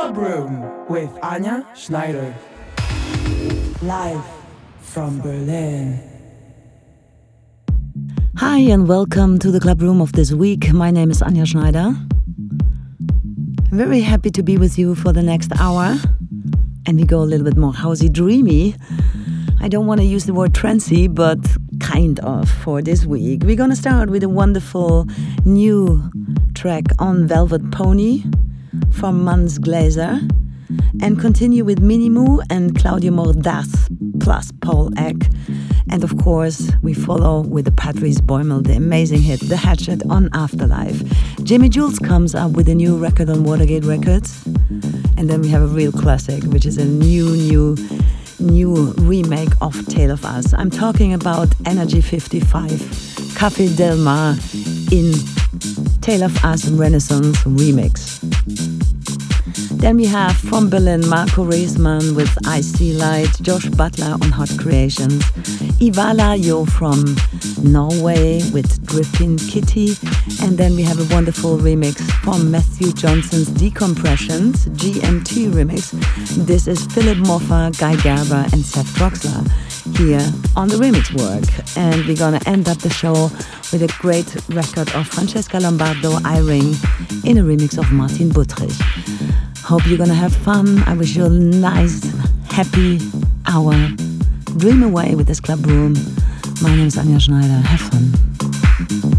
Club Room with Anja Schneider. Live from Berlin. Hi, and welcome to the Club Room of this week. My name is Anja Schneider. Very happy to be with you for the next hour. And we go a little bit more housey dreamy. I don't want to use the word trancy, but kind of for this week. We're gonna start with a wonderful new track on Velvet Pony from Mans Glazer and continue with Minimu and Claudio Mordaz plus Paul Eck. And of course, we follow with the Patrice Bäumel, the amazing hit The Hatchet on Afterlife. Jimi Jules comes up with a new record on Watergate Records. And then we have a real classic, which is a new, new, new remake of Tale of Us. I'm talking about Energy 55, Café Del Mar in Tale of Us Renaissance remix. Then we have from Berlin Marco Resmann with I See Light, Josh Butler on Hot Creations, Ivala Yo from Norway with Dripping Kitty, and then we have a wonderful remix from Matthew Johnson's Decompressions GMT remix. This is Philip Moffa, Guy Gerber, and Seth Troxler here on the remix work. And we're gonna end up the show with a great record of Francesca Lombardo, I Ring, in a remix of Martin Buttrich. Hope you're gonna have fun. I wish you a nice, happy hour. Dream away with this club room. My name is Anja Schneider. Have fun.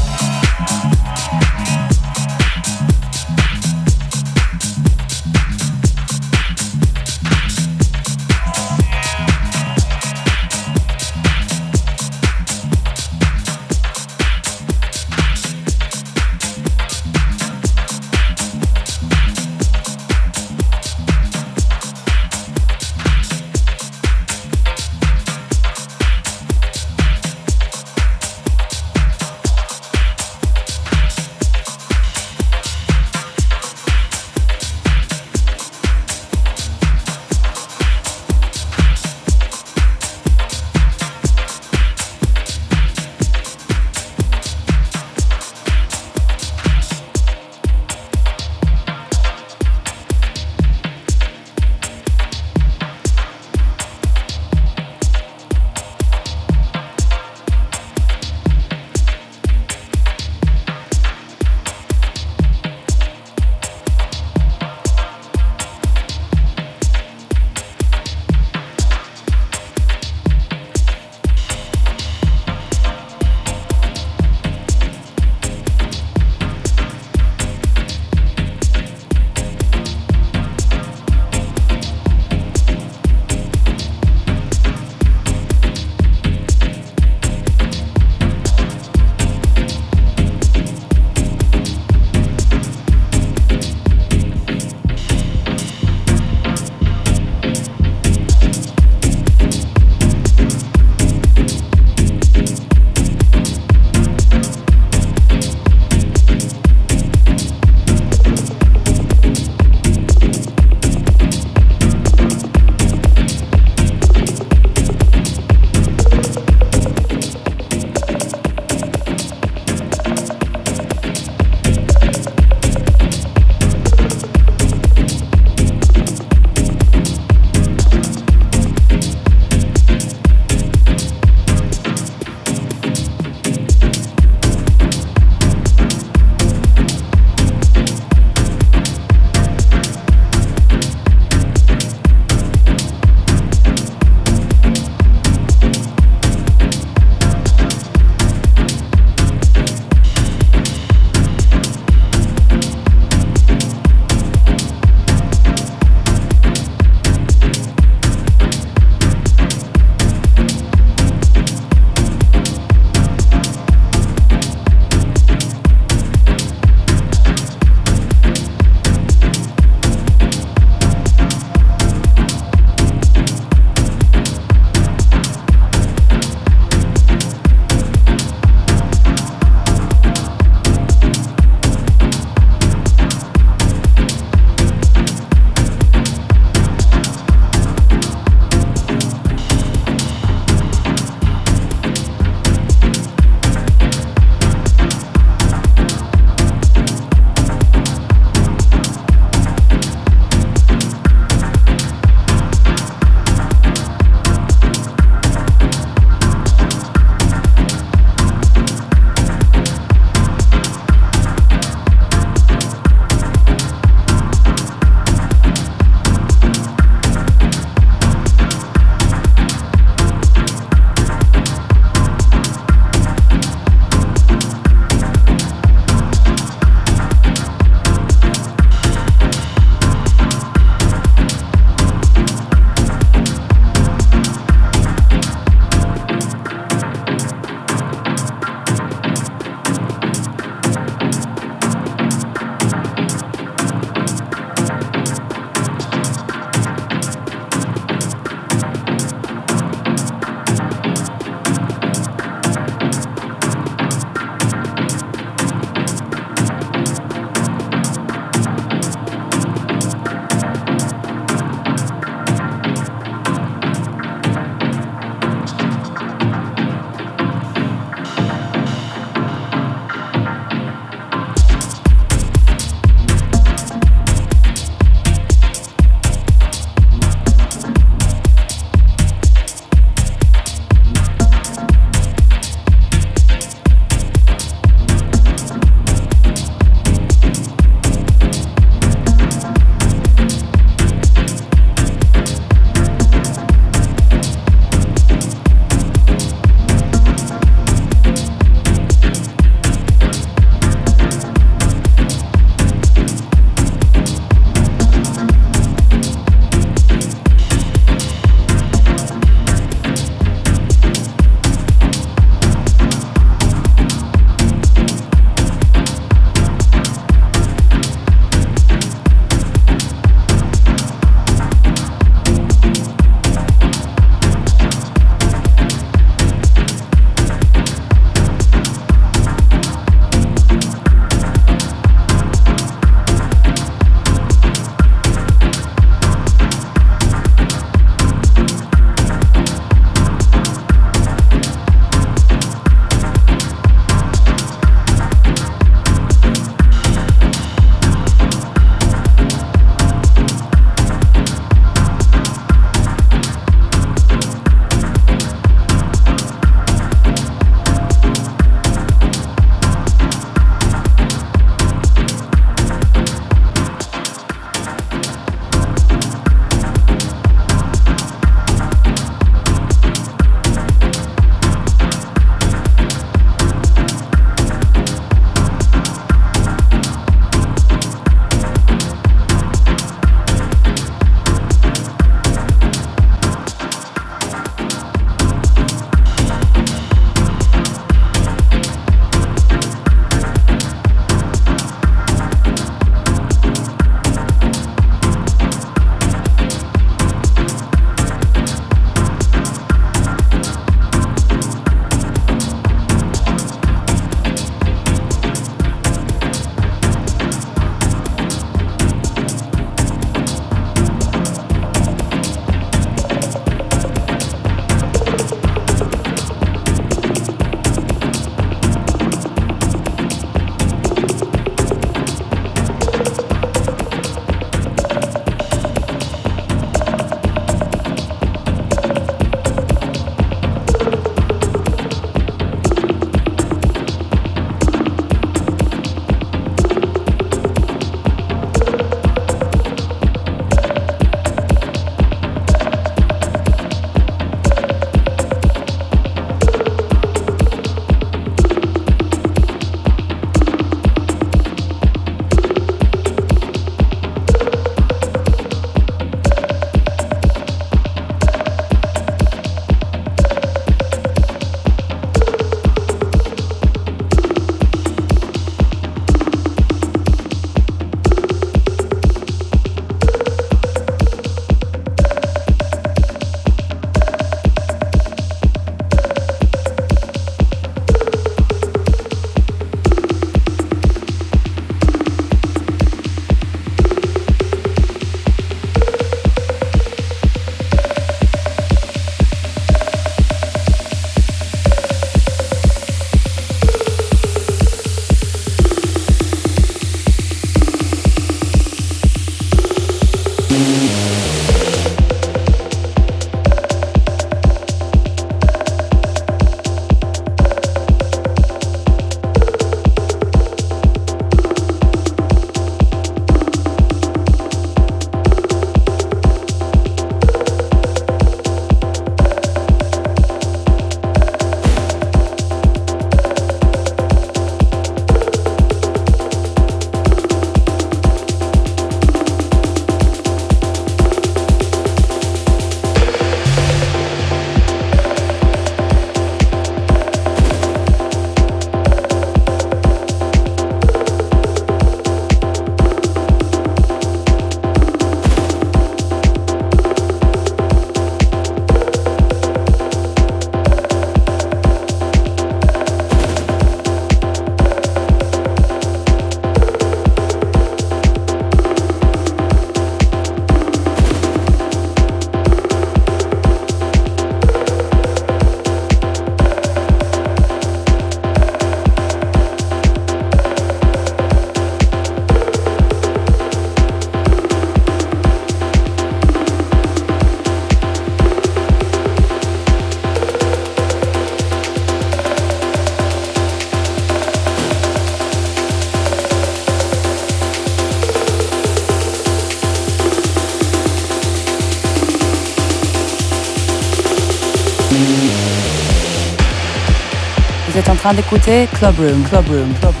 Train d'écouter Club Room, Club Room, Club Room.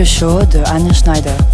Radio show de Anja Schneider.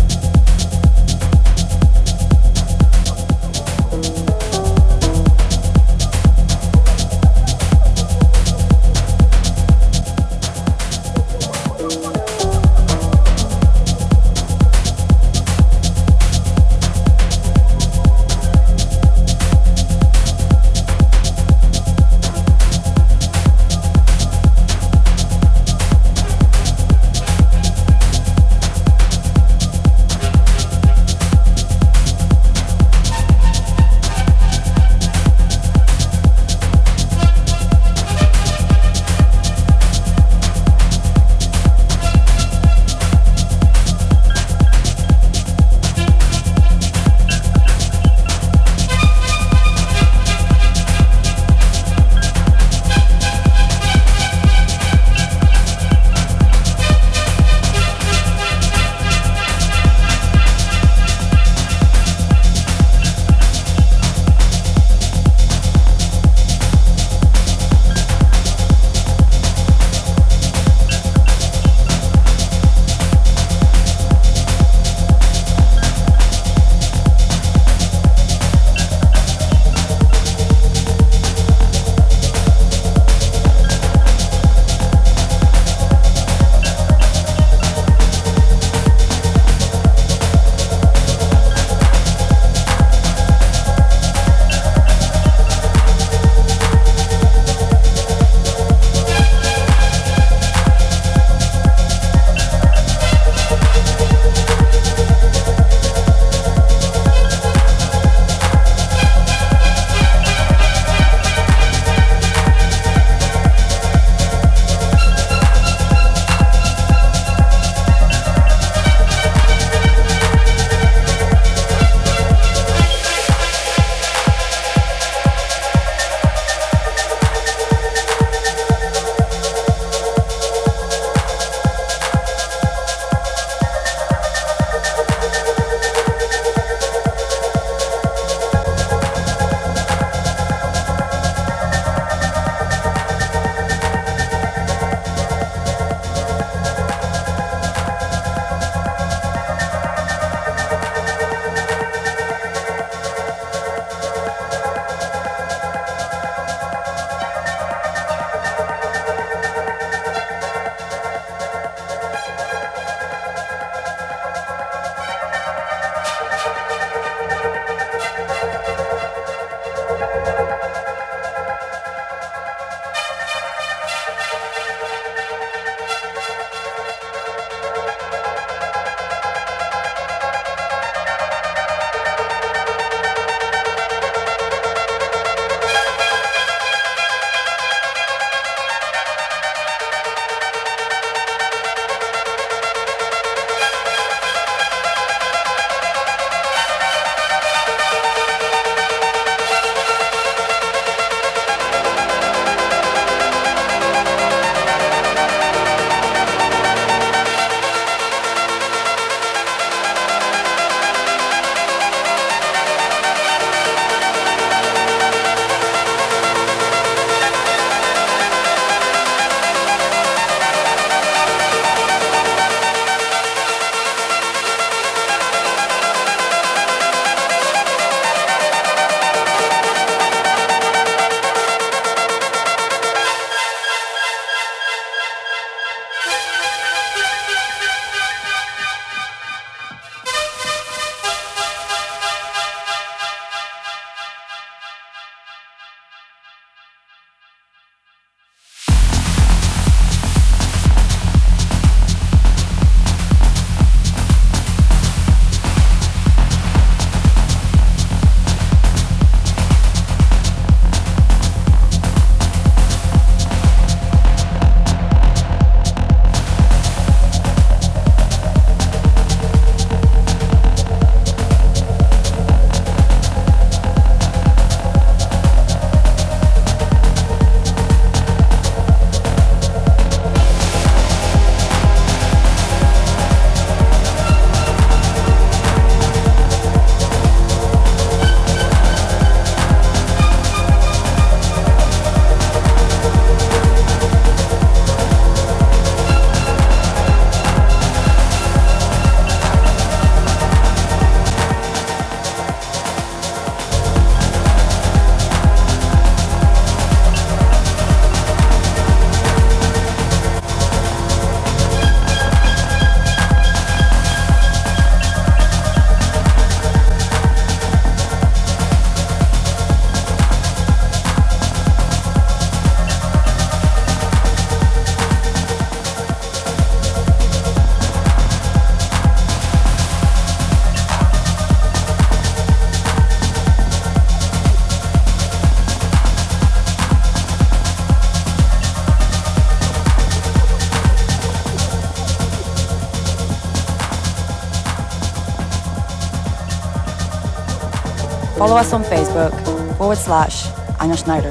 Follow us on Facebook forward slash Anja Schneider.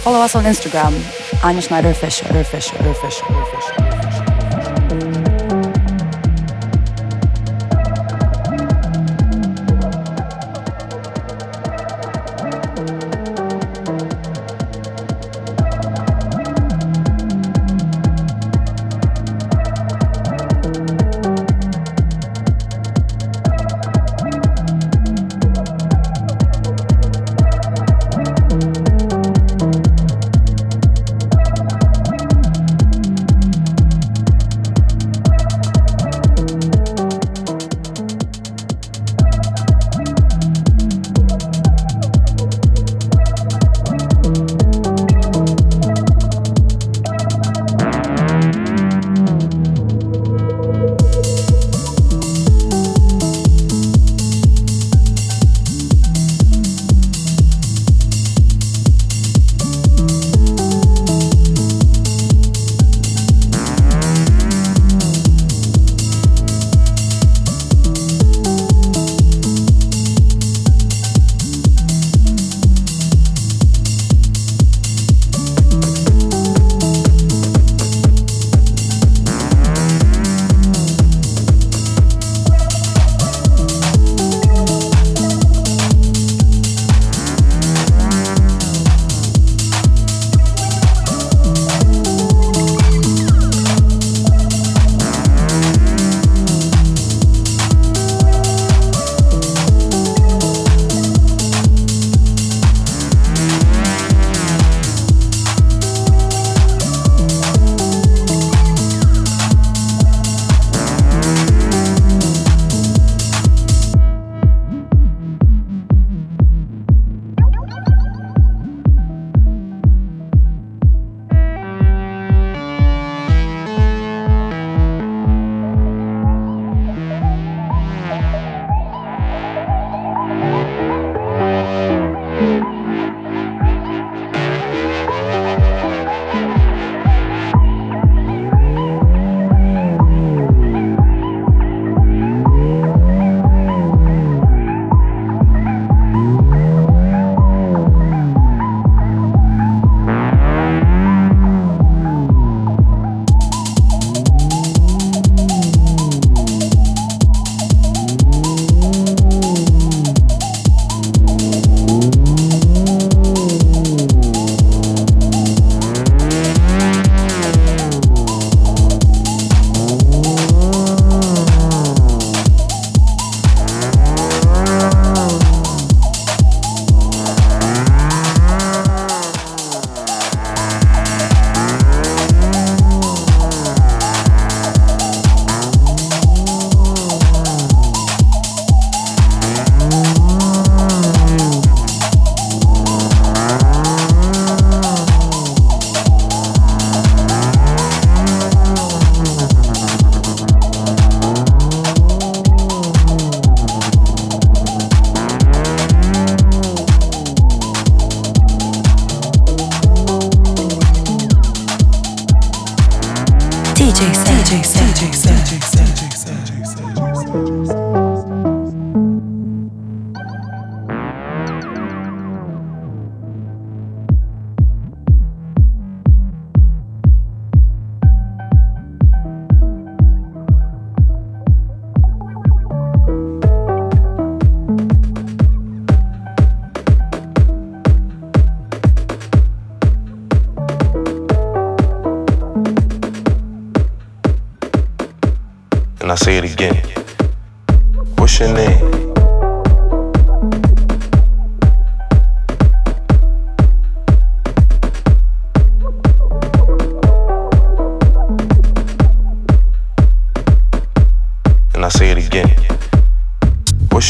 Follow us on Instagram, Anja Schneider Official. Fischer, Fischer, Fischer,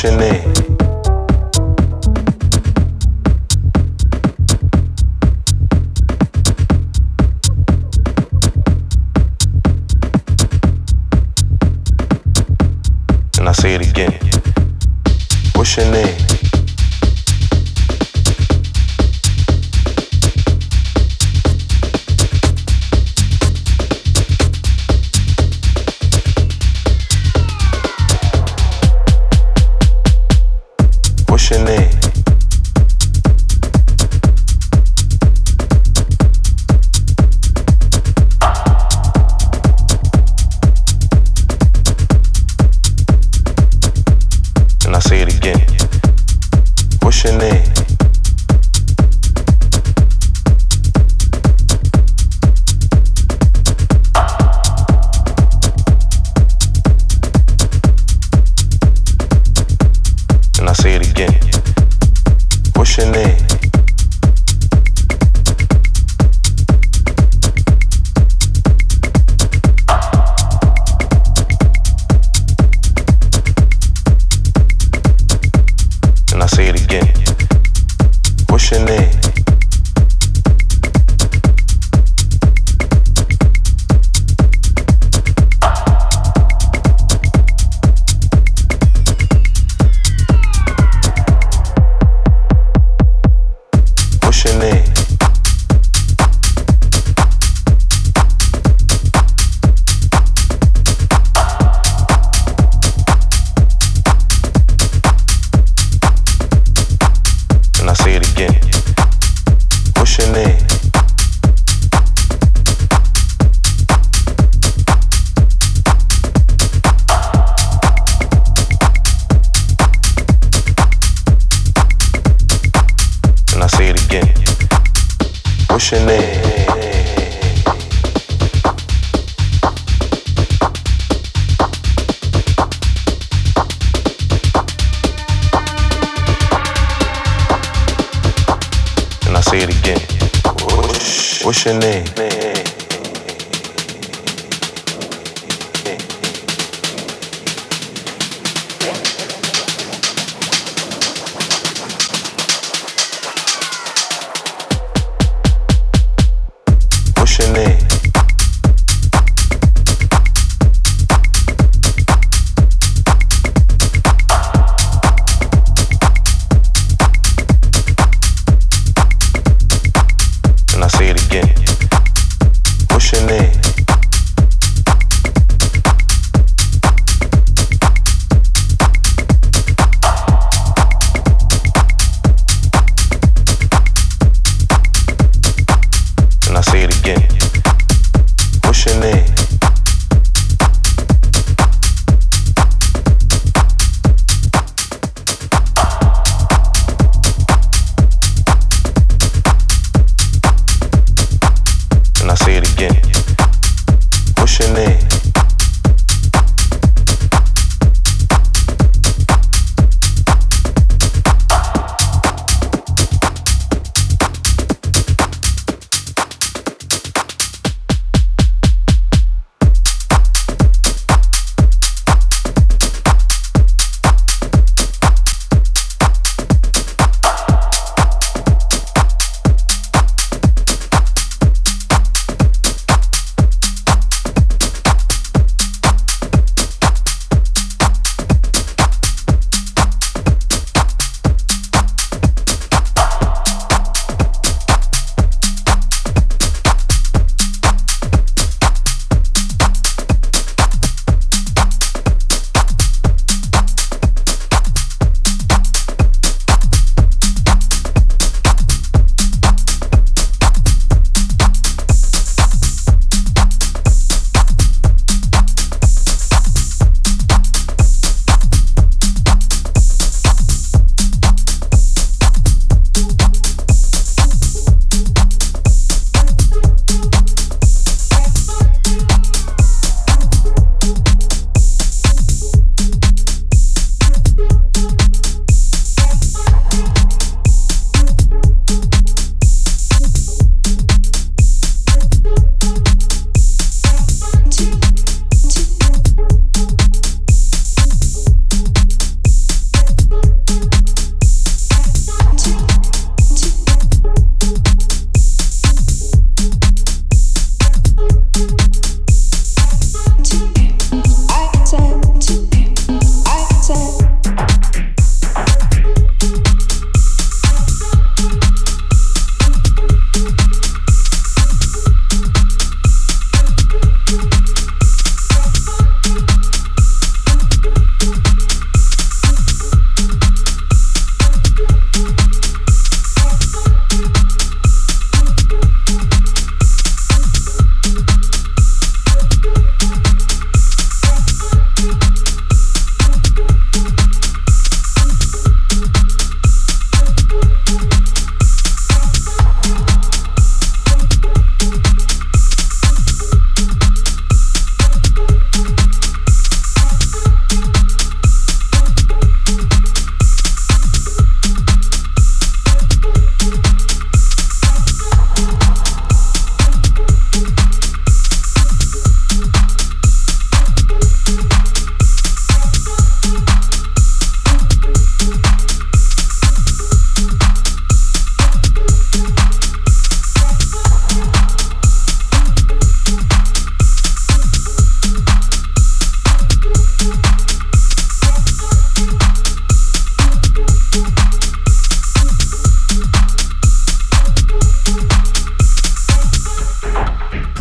in there.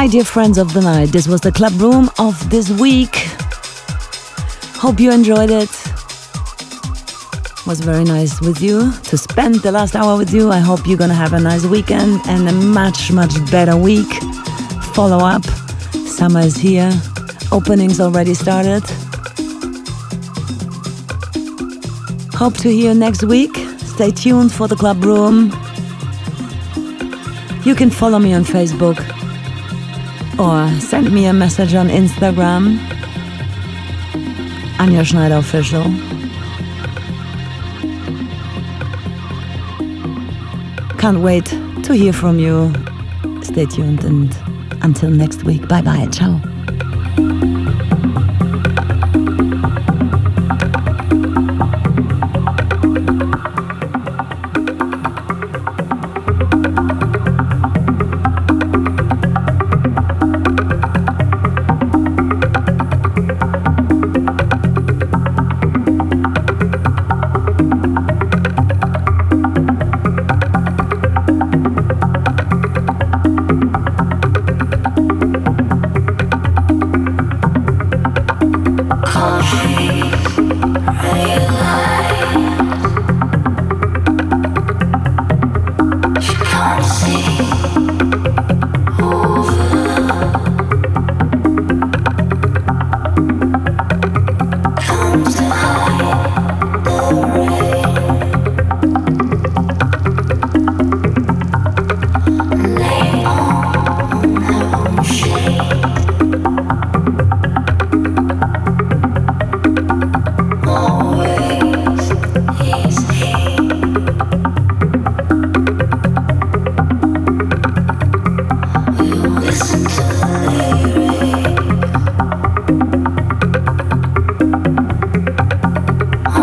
My dear friends of the night, this was the club room of this week. Hope you enjoyed it. Was very nice with you to spend the last hour with you. I hope you're gonna have a nice weekend and a much, much better week. Follow up. Summer is here. Openings already started. Hope to hear next week. Stay tuned for the club room. You can follow me on Facebook or send me a message on Instagram. Anja Schneider Official. Can't wait to hear from you. Stay tuned and until next week. Bye bye. Ciao.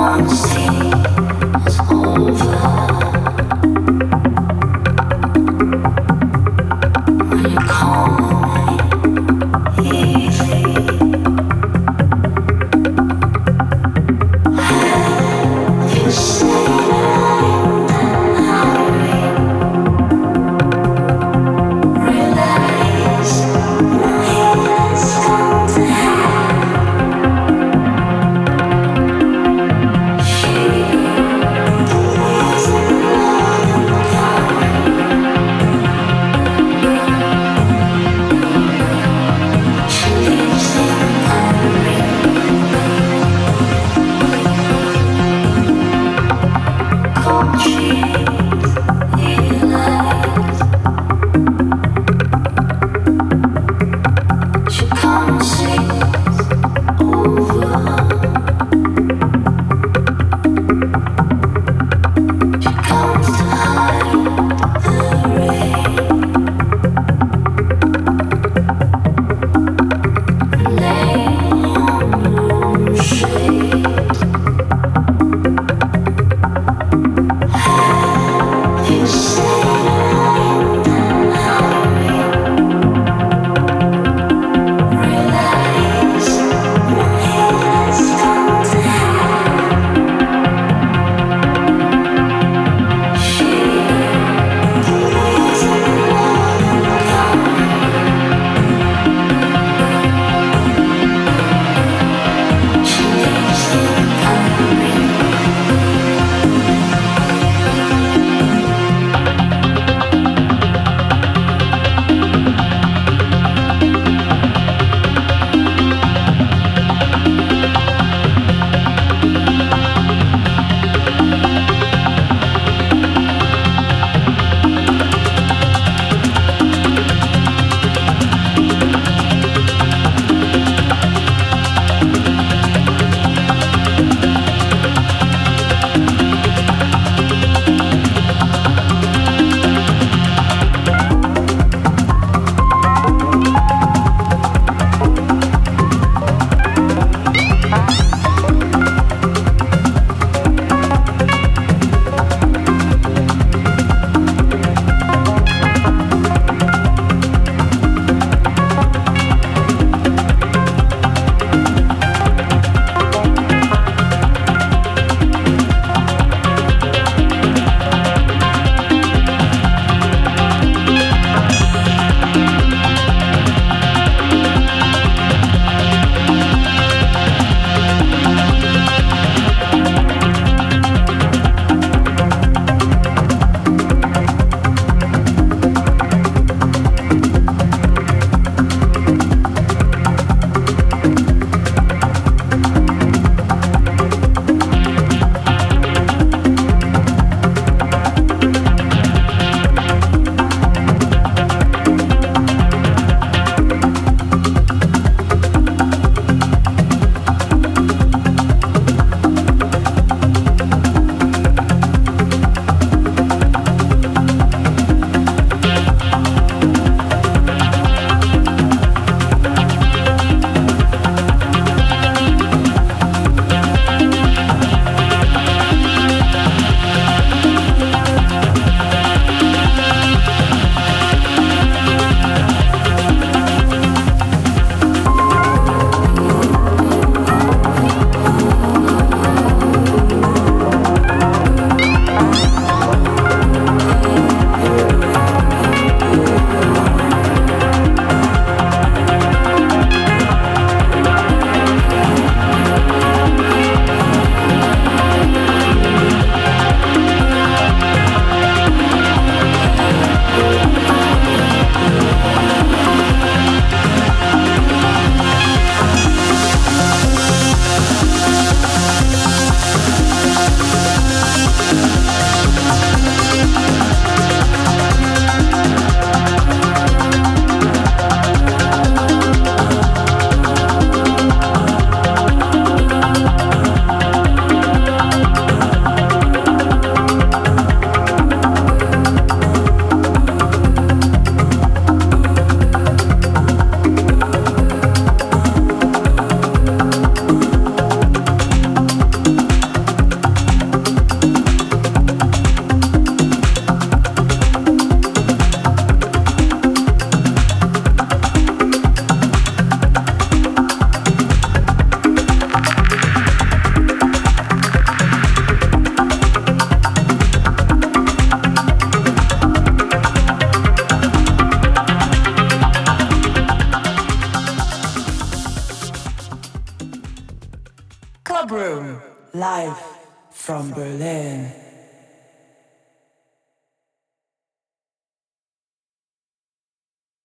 lost.